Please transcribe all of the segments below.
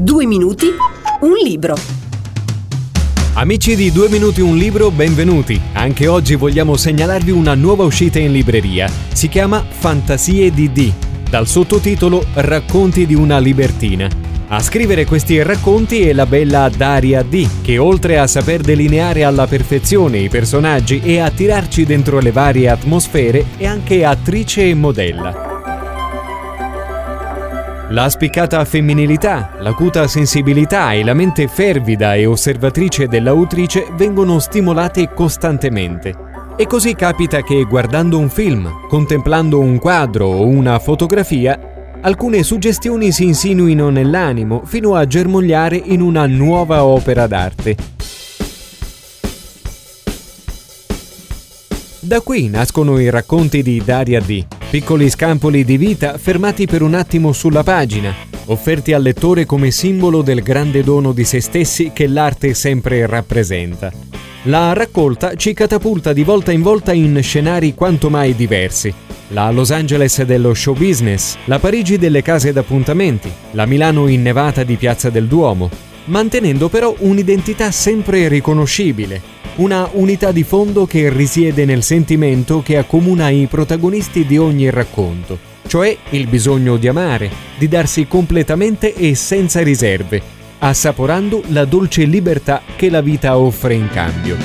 Due minuti, un libro. Amici di Due Minuti Un Libro, benvenuti. Anche oggi vogliamo segnalarvi una nuova uscita in libreria. Si chiama Fantasie di D, dal sottotitolo Racconti di una libertina. A scrivere questi racconti è la bella Daria D, che oltre a saper delineare alla perfezione i personaggi e a tirarci dentro le varie atmosfere, è anche attrice e modella. La spiccata femminilità, l'acuta sensibilità e la mente fervida e osservatrice dell'autrice vengono stimolate costantemente. E così capita che guardando un film, contemplando un quadro o una fotografia, alcune suggestioni si insinuino nell'animo fino a germogliare in una nuova opera d'arte. Da qui nascono i racconti di Daria D, piccoli scampoli di vita fermati per un attimo sulla pagina, offerti al lettore come simbolo del grande dono di se stessi che l'arte sempre rappresenta. La raccolta ci catapulta di volta in volta in scenari quanto mai diversi. La Los Angeles dello show business, la Parigi delle case d'appuntamenti, la Milano innevata di Piazza del Duomo, mantenendo però un'identità sempre riconoscibile, una unità di fondo che risiede nel sentimento che accomuna i protagonisti di ogni racconto, cioè il bisogno di amare, di darsi completamente e senza riserve, assaporando la dolce libertà che la vita offre in cambio.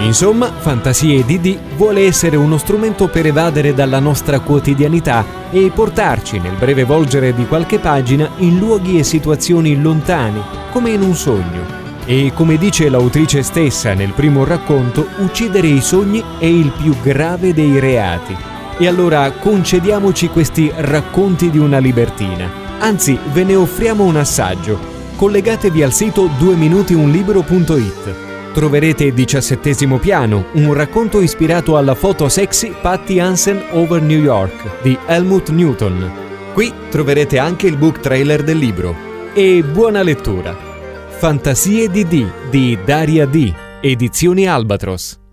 Insomma, Fantasie DD vuole essere uno strumento per evadere dalla nostra quotidianità e portarci nel breve volgere di qualche pagina in luoghi e situazioni lontani, come in un sogno. E come dice l'autrice stessa nel primo racconto, uccidere i sogni è il più grave dei reati. E allora concediamoci questi racconti di una libertina. Anzi, ve ne offriamo un assaggio. Collegatevi al sito 2minutiunlibro.it troverete Diciassettesimo piano, un racconto ispirato alla foto sexy Patty Hansen Over New York di Helmut Newton. Qui troverete anche il book trailer del libro. E buona lettura! Fantasie di D di Daria D, edizioni Albatros.